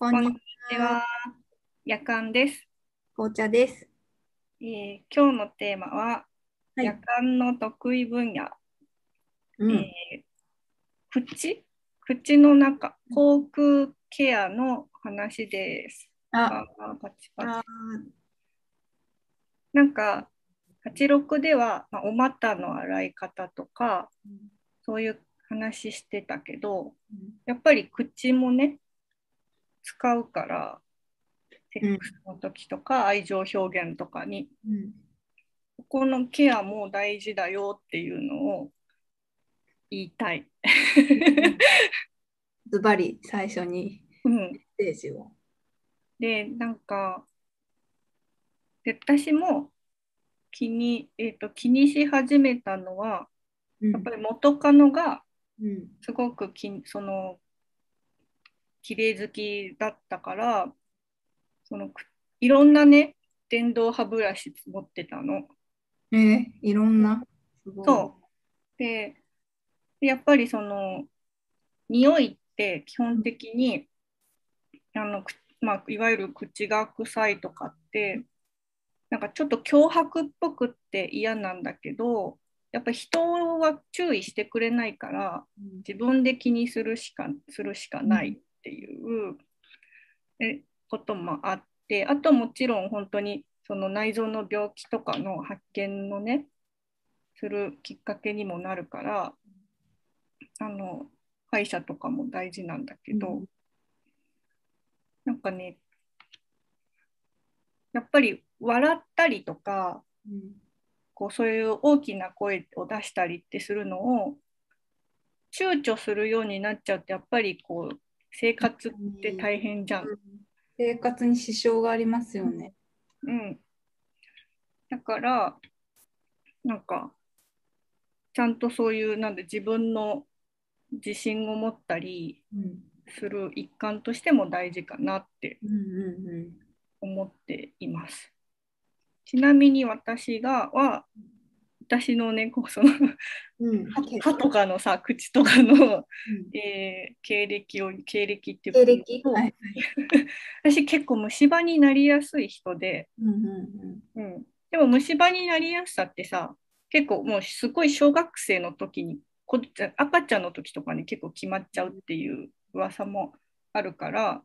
こんにちは。夜間です、紅茶です。えー今日のテーマは、はい。夜間の得意分野、うん、えー口？口の中、口腔ケアの話です。あ、あパチパチ。あなんか、86では、まあ、お股の洗い方とか、そういう話してたけど、やっぱり口もね、使うから、セックスの時とか、愛情表現とかに、うん、ここのケアも大事だよっていうのを言いたい。ズバリ最初にうん、メッセージを。で、なんか、で私も気に,、えー、と気にし始めたのは、うん。やっぱり元カノがうん、すごくきその綺麗好きだったから、そのくいろんなね、電動歯ブラシ持ってたの。えー、いろんな？そう。で、でやっぱりその、匂いって基本的に、あの、くまあ、いわゆる口が臭いとかって、なんかちょっと脅迫っぽくって嫌なんだけど、やっぱり人は注意してくれないから、うん自分で気にするしかするしかないっていうえこともあって、あともちろん本当にその内臓の病気とかの発見のね、するきっかけにもなるから、あの歯医者とかも大事なんだけど、うん。なんかね、やっぱり笑ったりとか、うん。こうそういう大きな声を出したりってするのを躊躇するようになっちゃうとやっぱりこう生活って大変じゃん。生活に支障がありますよね。うん、だからなんかちゃんとそういうなんで自分の自信を持ったりうんする一環としても大事かなって思っています。ちなみに私がは私のねこうそのうん。うん。歯とかのさ口とかの、うん。えー経歴を経歴っていう経歴？はい。私結構虫歯になりやすい人で、うんうんうん、でも虫歯になりやすさってさ結構もうすごい小学生の時にこ赤ちゃんの時とかに結構決まっちゃうっていう噂もあるから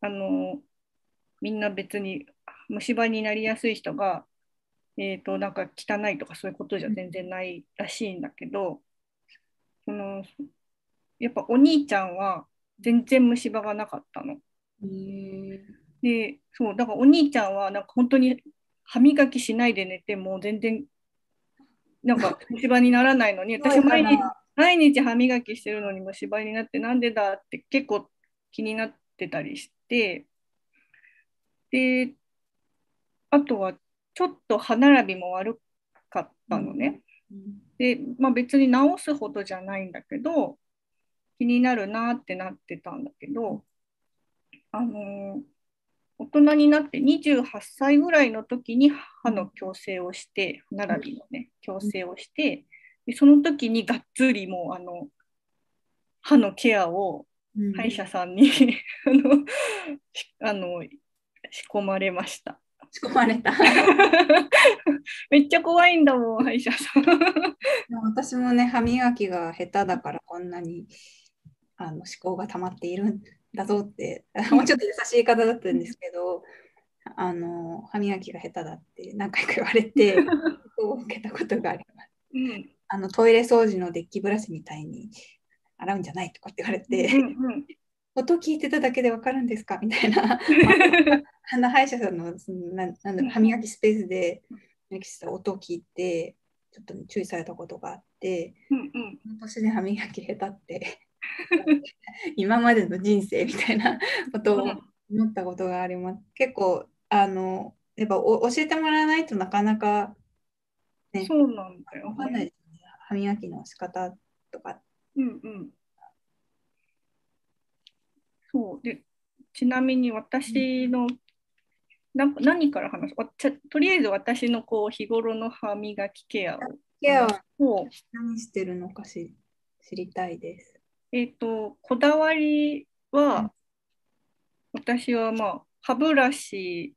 あのみんな別に虫歯になりやすい人が、えー、となんか汚いとかそういうことじゃ全然ないらしいんだけど、そのやっぱお兄ちゃんは全然虫歯がなかったの。で、そう、だからお兄ちゃんは、なんか本当に歯磨きしないで寝ても全然、なんか虫歯にならないのに、私毎日、毎日歯磨きしてるのに虫歯になってなんでだって結構気になってたりして、で、あとはちょっと歯並びも悪かったのね。うんで、まあ、別に直すほどじゃないんだけど気になるなってなってたんだけど、あのー大人になって28歳ぐらいの時に歯の矯正をして歯並びのね矯正をしてでその時にがっつりもうあの歯のケアをうん歯医者さんに あのしあの仕込まれました。仕込まれた。めっちゃ怖いんだもん歯医者さん。私もね、歯磨きが下手だからこんなにあの思考が溜まっているんだぞって、もうちょっと優しい方だったんですけど、あの歯磨きが下手だって何回か言われて、を受けたことがあります。うんあのトイレ掃除のデッキブラシみたいに洗うんじゃないとかって言われて、うんうん音聞いてただけでわかるんですか？みたいな。あの歯医者さんのそのなんなんだろう歯磨きスペースで歯磨きした音を聞いて、ちょっと注意されたことがあって、うんうん年で歯磨き下手って 今までの人生みたいなことを思ったことがあります。結構あのやっぱお教えてもらわないとなかなかねそうなんだよわかんないですよね。歯磨きの仕方とか。うんうん。そう。でちなみに私の、な何から話す？わちゃとりあえず私のこう日頃の歯磨きケアを。ケアはを何してるのかし知りたいです。えっ、とこだわりは、私はまあ、歯ブラシ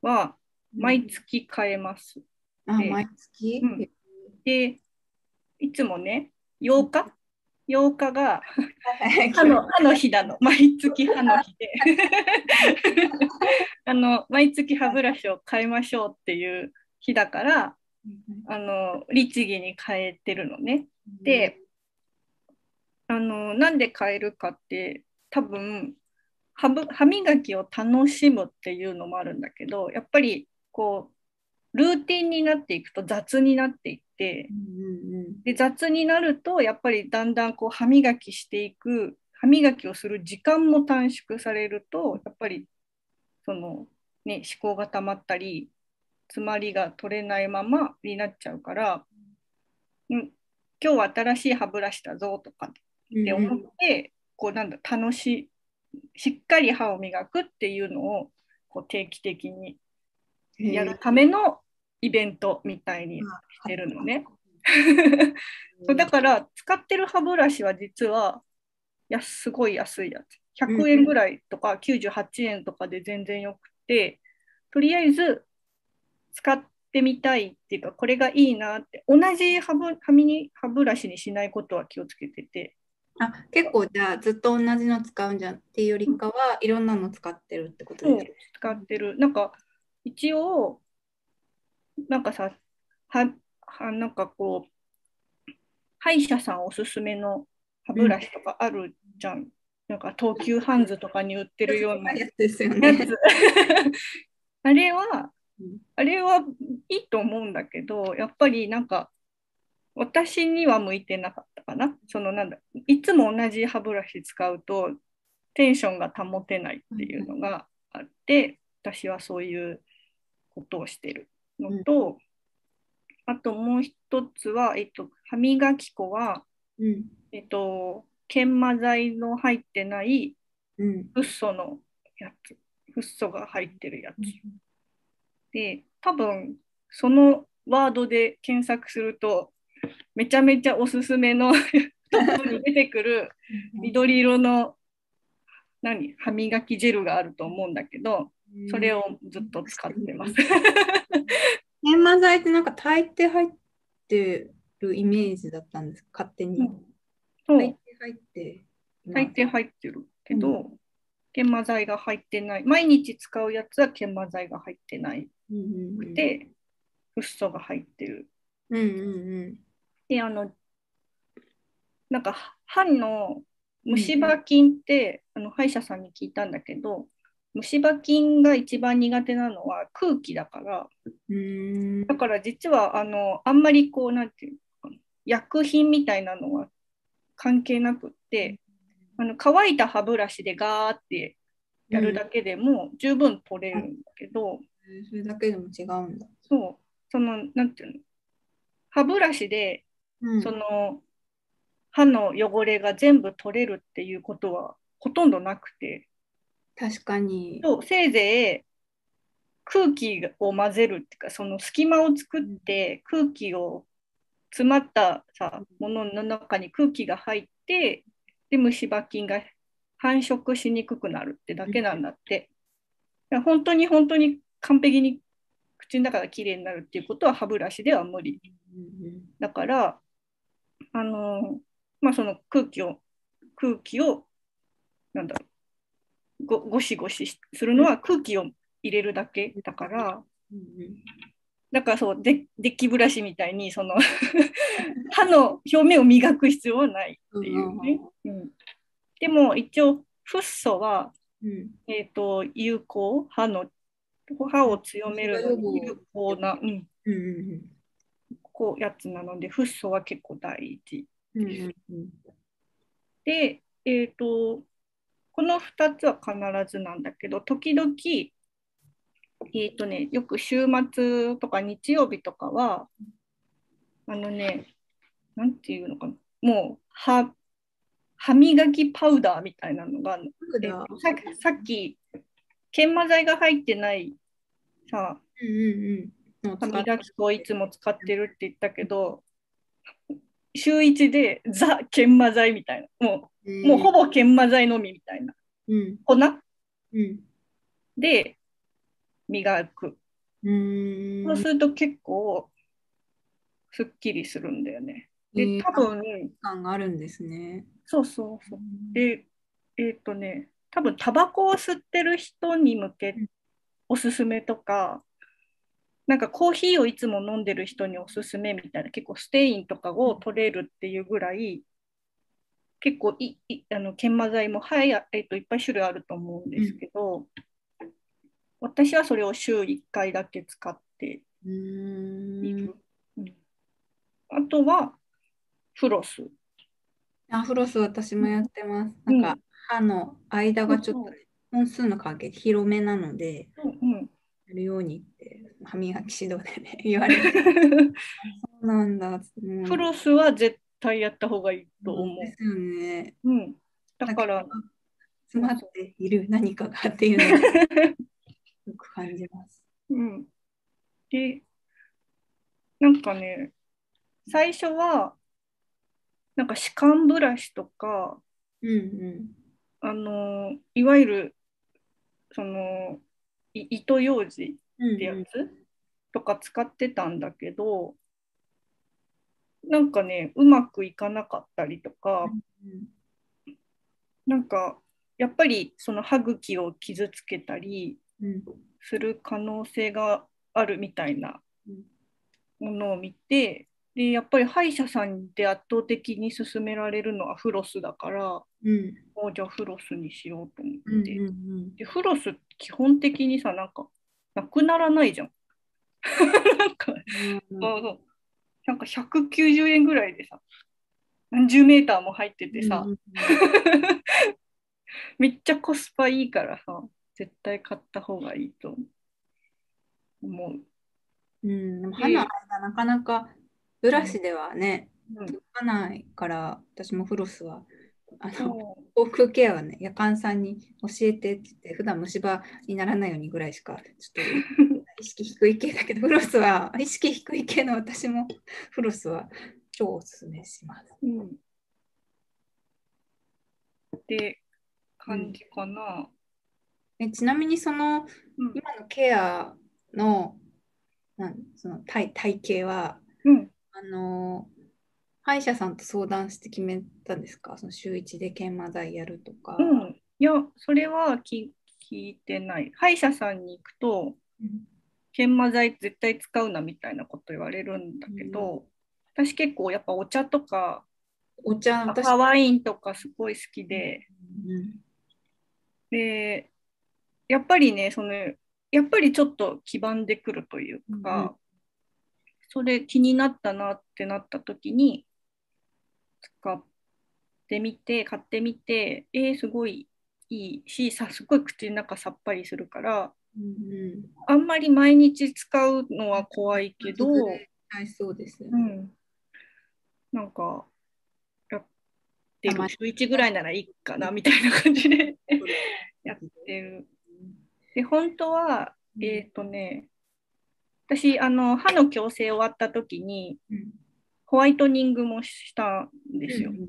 は毎月変えます。あ、で毎月、うん。で、いつもね、8日？?8 日が歯の歯の日なの。毎月歯の日で。あの、毎月歯ブラシを変えましょうっていう日だから、あの、律儀に変えてるのね。で、あの、なんで変えるかって、多分、歯ぶ歯磨きを楽しむっていうのもあるんだけど、やっぱり、こう、ルーティンになっていくと雑になっていって、うんうんうんで雑になるとやっぱりだんだんこう歯磨きしていく歯磨きをする時間も短縮されるとやっぱりそのね思考がたまったり詰まりが取れないままになっちゃうから、うん、今日は新しい歯ブラシだぞとかって思って、こうなんだ楽しいしっかり歯を磨くっていうのをこう定期的にやるためのイベントみたいにしてるのね。そうだから使ってる歯ブラシは実はやすごい安いやつ。100円ぐらいとか98円とかで全然よくてとりあえず使ってみたいっていうかこれがいいなって同じ歯ブ歯ミニ歯ブラシにしないことは気をつけてて。あ結構じゃあずっと同じの使うんじゃんっていうよりかはいろんなの使ってるってことです使ってる。なんか一応なんかさははなんかこう歯医者さんおすすめの歯ブラシとかあるじゃん、なんか東急ハンズとかに売ってるようなやつですよやね。つ。あれはうん。あれはいいと思うんだけどやっぱりなんか私には向いてなかったかな。そのなんだいつも同じ歯ブラシ使うとテンションが保てないっていうのがあって私はそういうことをしてるのと、あともう一つは、えっと、歯磨き粉は、うん。えっと、研磨剤の入ってないうん。フッ素のやつ。フッ素が入ってるやつ。で多分そのワードで検索するとめちゃめちゃおすすめの ところに出てくる緑色の何？歯磨きジェルがあると思うんだけどそれをずっと使ってます。研磨剤ってなんか大抵入ってるイメージだったんです勝手に。そう。大抵入って大抵入ってるけど、研磨剤が入ってない。毎日使うやつは研磨剤が入ってない。うんうんうん。でフッ素が入ってる。うんうんであのなんか歯の虫歯菌って、あの歯医者さんに聞いたんだけど虫歯菌が一番苦手なのは空気だから。うん。だから実はあのあんまりこうなんていうのかな薬品みたいなのは関係なくってあの乾いた歯ブラシでガーってやるだけでも十分取れるんだけど、それだけでも違うんだ。そう。そのなんていうの歯ブラシでうん。その歯の汚れが全部取れるっていうことはほとんどなくて確かに。そうせいぜい空気を混ぜるっていうかその隙間を作って空気を詰まったさものの中に空気が入ってで虫歯菌が繁殖しにくくなるってだけなんだって。だから本当に本当に完璧に口の中がきれいになるっていうことは歯ブラシでは無理。うんだから、あのまあ、その空気を、空気を、なんだろう、ごゴシゴシするのは空気を入れるだけだから、うんうんだからそう、デデッキブラシみたいに、その 歯の表面を磨く必要はないっていうね。うん、でも一応、フッ素は、うん。えっ、と、有効、歯の、歯を強める有効な、うん、うんうんこうやつなので、フッ素は結構大事。うんうんうん。で、えっ、と、この2つは必ずなんだけど、時々、えっ、とね、よく週末とか日曜日とかは、あのね、なんていうのかな、もう歯、歯磨きパウダーみたいなのがえっとささっき、研磨剤が入ってないさ、うんうんうん。歯磨き粉をいつも使ってるって言ったけど、週1でザ・研磨剤みたいな、もうもうほぼ研磨剤のみみたいな。うん粉？うん。で磨く。うーん。そうすると結構すっきりするんだよね。で、えー多分、感があるんですね。そうそうそう。で、えっ、とね、多分タバコを吸ってる人に向けうんおすすめとか、なんかコーヒーをいつも飲んでる人におすすめみたいな、結構ステインとかを取れるっていうぐらい、結構いいあの研磨剤も、はいえっといっぱい種類あると思うんですけど、私はそれを週1回だけ使っている。うんあとはフロス。あ、フロス私もやってます。うんなんか歯の間がちょっとね本数の関係で広めなので、うんやるようにって歯磨き指導でね、言われて、そうなんだ。うんフロスは絶対やった方がいいと思う。ですよね。うん、だから、詰まっている何かがっていうのをよく感じます。うん。で、なんかね、最初は、なんか歯間ブラシとか、うんうあの、いわゆる、その、い糸ようじん。うんってやつとか使ってたんだけど、なんかね、うまくいかなかったりとか、なんか、やっぱりその歯茎を傷つけたりうん。する可能性があるみたいなうん。ものを見て、で、やっぱり歯医者さんで圧倒的に勧められるのはフロスだから、うん。もうじゃあフロスにしようと思うんって。うん。で、フロス基本的にさ、なんか、なくならないじゃん。なんか、うん。そうそうなんか190円ぐらいでさ、何十メーターも入っててさ、うん めっちゃコスパいいからさ、絶対買った方がいいと思う。うん、でも歯の間なかなかブラシではね、うん。届かないから、私もフロスは、あの、そ口腔ケアはね、夜間さんに教えてって言って、普段虫歯にならないようにぐらいしか、ちょっと意識低い系だけど、フロスは、意識低い系の私も、フロスは超おすすめします。ううん。って感じかな。えちなみに、その、うん。今のケアの、なんその体体型は、うん。あの歯医者さんと相談して決めたんですか？その週1で研磨剤やるとか。うん、いや、それは聞聞いてない。歯医者さんに行くと、うん研磨剤絶対使うなみたいなこと言われるんだけど、私結構やっぱお茶とかお茶、私、赤ワインとかすごい好きで、うんで、やっぱりね、その、やっぱりちょっと黄ばんでくるというか、うんうん。それ気になったなってなった時に、使ってみて、買ってみて、えー、すごいいいし、さ、すごい口の中さっぱりするから、うんうんあんまり毎日使うのは怖いけど、はい、そうですよね。うん、なんか、やってる、週1ぐらいならいいかなみたいな感じでやってる。で、本当は、うん。えっ、とね、私、あの、歯の矯正終わった時に、うん。ホワイトニングもしたんですよ。うん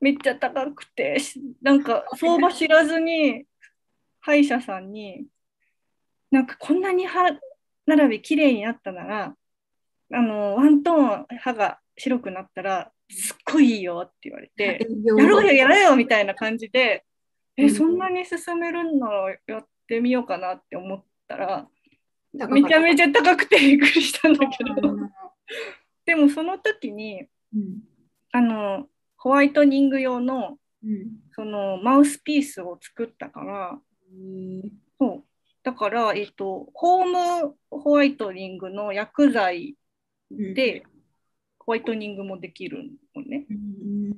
めっちゃ高くて、しなんか相場知らずに歯医者さんに、なんかこんなに歯並び綺麗になったなら、あの、ワントーン歯が白くなったら、すっごいいいよって言われて、やろうよ、やろうよ。みたいな感じで、え、うん。そんなに進めるんならやってみようかなって思ったら、めちゃめちゃ高くてびっくりしたんだけど、うん。でもその時に、うん。あの、ホワイトニング用のうん。そのマウスピースを作ったから、そう。だから、えっと、ホームホワイトニングの薬剤でホワイトニングもできるのね。うん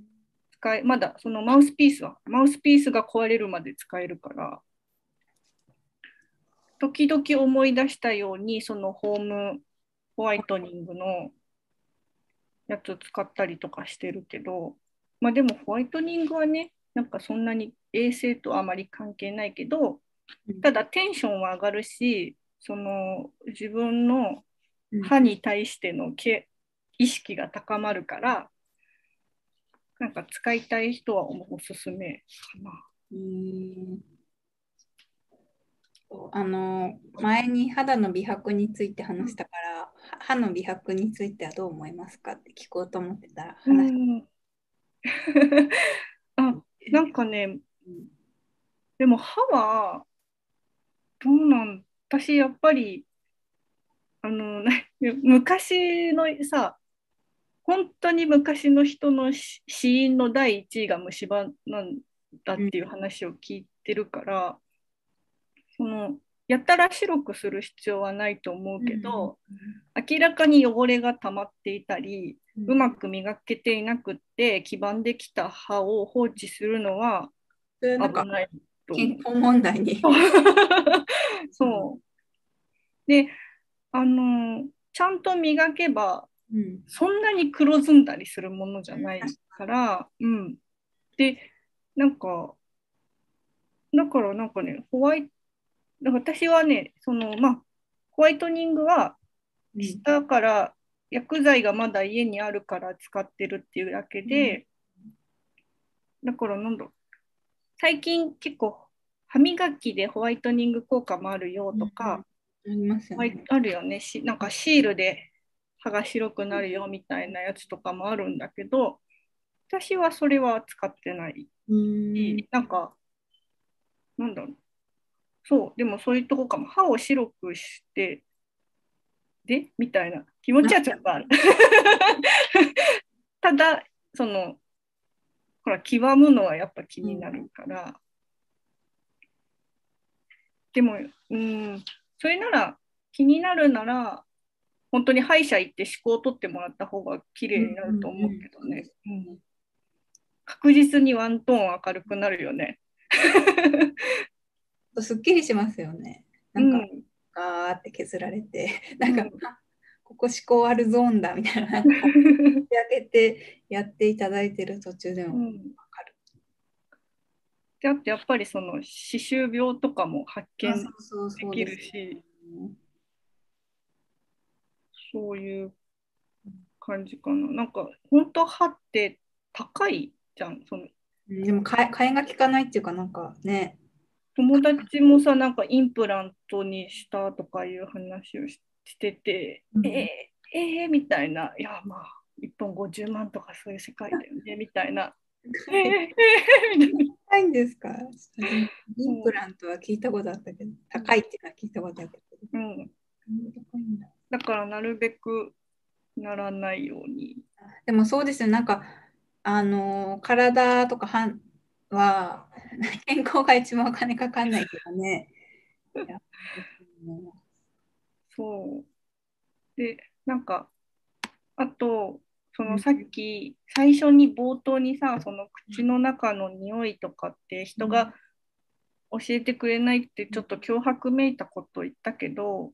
使え、まだそのマウスピースは、マウスピースが壊れるまで使えるから、時々思い出したように、そのホームホワイトニングのやつ使ったりとかしてるけど、まあでもホワイトニングはね、なんかそんなに衛生とはあまり関係ないけど、ただテンションは上がるし、その自分のうん。歯に対してのけ意識が高まるから、なんか使いたい人はおおすすめかな。へーあの前に肌の美白について話したから、歯の美白についてはどう思いますかって聞こうと思ってたらう話、んあなんかね、でも歯は、どうなん、私やっぱり、あの、な 昔のさ、本当に昔の人のし死因の第一位が虫歯なんだっていう話を聞いてるから、その、やたら白くする必要はないと思うけど、明らかに汚れが溜まっていたり、うまく磨けていなくって黄ばんできた歯を放置するのは危ない健康問題に。う。そう。で、あの、ちゃんと磨けば、うんそんなに黒ずんだりするものじゃないから、うん。で、なんか、だからなんかね、ホワイト、私はね、その、まあ、ホワイトニングはしたから薬剤がまだ家にあるから使ってるっていうだけで、だからなんだろう最近結構歯磨きでホワイトニング効果もあるよとか、ありますよはいね。あるよね。しなんかシールで歯が白くなるよみたいなやつとかもあるんだけど私はそれは使ってない。うん。し、なんかなんだろう。そうでもそういうとこかも。歯を白くしてでみたいな。気持ちはちょっとある。ただそのほら極むのはやっぱ気になるから、でもうんそれなら気になるなら本当に歯医者行って歯垢を取ってもらった方が綺麗になると思うけどね、うん確実にワントーン明るくなるよね。すっきりしますよね。うなんか、ん。ガーって削られて、なんか、うん。あここ思考あるゾーンだみたいな、開けてやっていただいてる途中でもうんわかる。であとやっぱりその歯周病とかも発見できるしそういう感じかな。なんか本当歯って高いじゃん。そのうんでも替え、が効かないっていうか、なんかね、友達もさなんかインプラントにしたとかいう話をししてて、うんえー、えー、みたいないやまあ1本50万とかそういう世界だよね みたいな。えー、えー、みたいな高いんですかインプラントは聞いたことあったけど、高いっていうのは聞いたことあったけど。うん、高いんだだからなるべくならないように。でもそうですよ、なんか、あのー体とか歯は、健康が一番お金かかんないけどね。そう。で、なんか、あと、そうのん。さっき、最初に冒頭にさ、その口の中の匂いとかって人が教えてくれないってちょっと脅迫めいたこと言ったけど、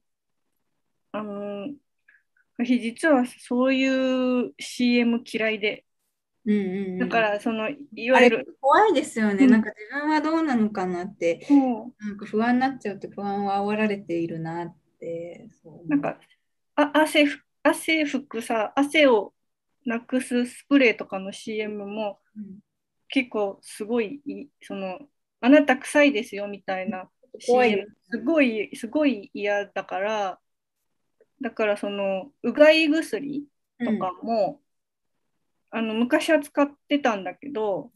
あの、私実はそういう CM 嫌いで、うんうんうん、だからその、いわゆる、怖いですよね、うん。なんか自分はどうなのかなって、そう。なんか不安になっちゃうって不安は煽られているなって、なんかあ汗ふ汗拭くさ汗をなくすスプレーとかの CM もうん。結構すごいいそのあなた臭いですよみたいな CM すごいすごい嫌だからだからそのうがい薬とかも、あの昔は使ってたんだけど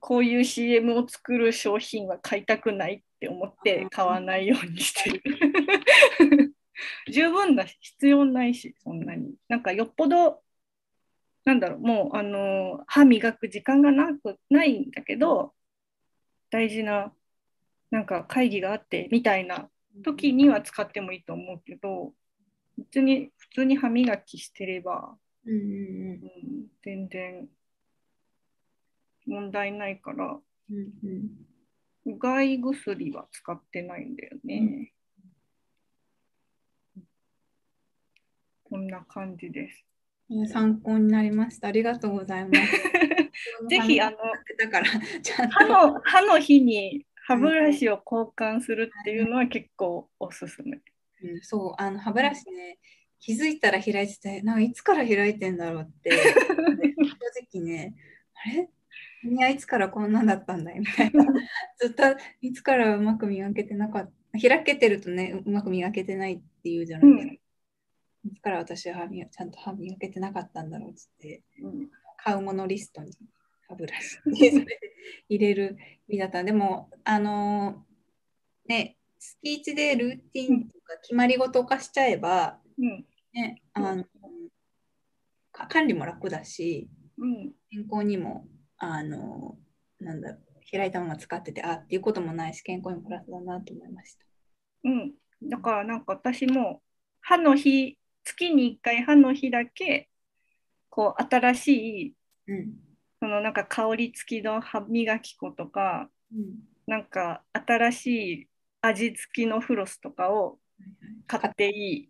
こういう CM を作る商品は買いたくないって思って買わないようにしてる。十分だし必要ないしそんなに。なんかよっぽどなんだろうもうあの歯磨く時間がなくないんだけど大事ななんか会議があってみたいな時には使ってもいいと思うけど別に普通に歯磨きしてれば、うんうんうん、全然問題ないからうんうんうがい薬は使ってないんだよね。こんな感じです。うん参考になりました。ありがとうございます。ぜひあのだからちゃんと歯の歯の日に歯ブラシを交換するっていうのは結構おすすめ。うん、そう、あの歯ブラシね、気づいたら開いてて、なんかいつから開いてんだろうって、正直ね、あれ？君はいつからこんなんだったんだよみたいな。ずっといつからうまく磨けてなかった？開けてるとね、うまく磨けてないっていうじゃないですか。いつから私はちゃんと歯磨けてなかったんだろうっつって、うん買うものリストに歯ブラシでそれで入れる日だった。でも、あのーね、月1でルーティンとか決まり事を化しちゃえば、うんね、あのか管理も楽だし、うん健康にも、あの、なんだろう、開いたまま使ってて、あっていうこともないし、健康にもプラスだなと思いました。うん、だからなんか私も歯の日月に1回歯の日だけこう新しいうん。そのなんか香り付きの歯磨き粉とかうん。なんか新しい味付きのフロスとかを買っていい。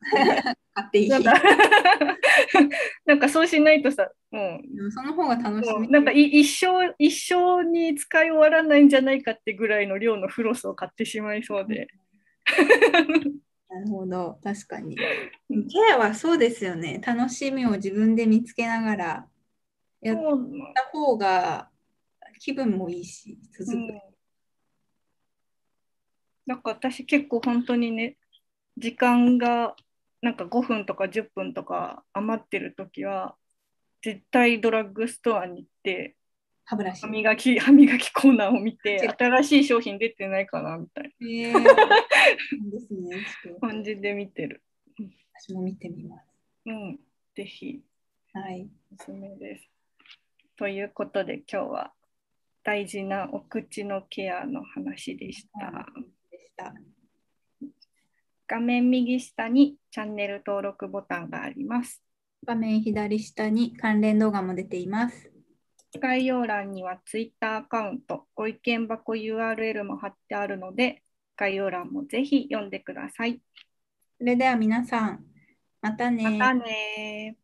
買っていい。なんかそうしないとさ、もでもその方が楽う、しみ。なんかい一生一生に使い終わらないんじゃないかってぐらいの量のフロスを買ってしまいそうで。なるほど、確かに。ケアはそうですよね。楽しみを自分で見つけながらやった方が気分もいいし、続く。うんなんか私結構本当にね時間がなんか5分とか10分とか余ってる時は絶対ドラッグストアに行って歯ブラシ歯。磨き歯磨きコーナーを見て新しい商品出てないかなみたいえー、ね。感じで見てる。私も見てみます。うん、ぜひはい。おすすめです。ということで今日は大事なお口のケアの話でした。でした。画面右下にチャンネル登録ボタンがあります。画面左下に関連動画も出ています。概要欄には Twitter アカウント、ご意見箱 URL も貼ってあるので、概要欄もぜひ読んでください。それでは皆さん、またねまたね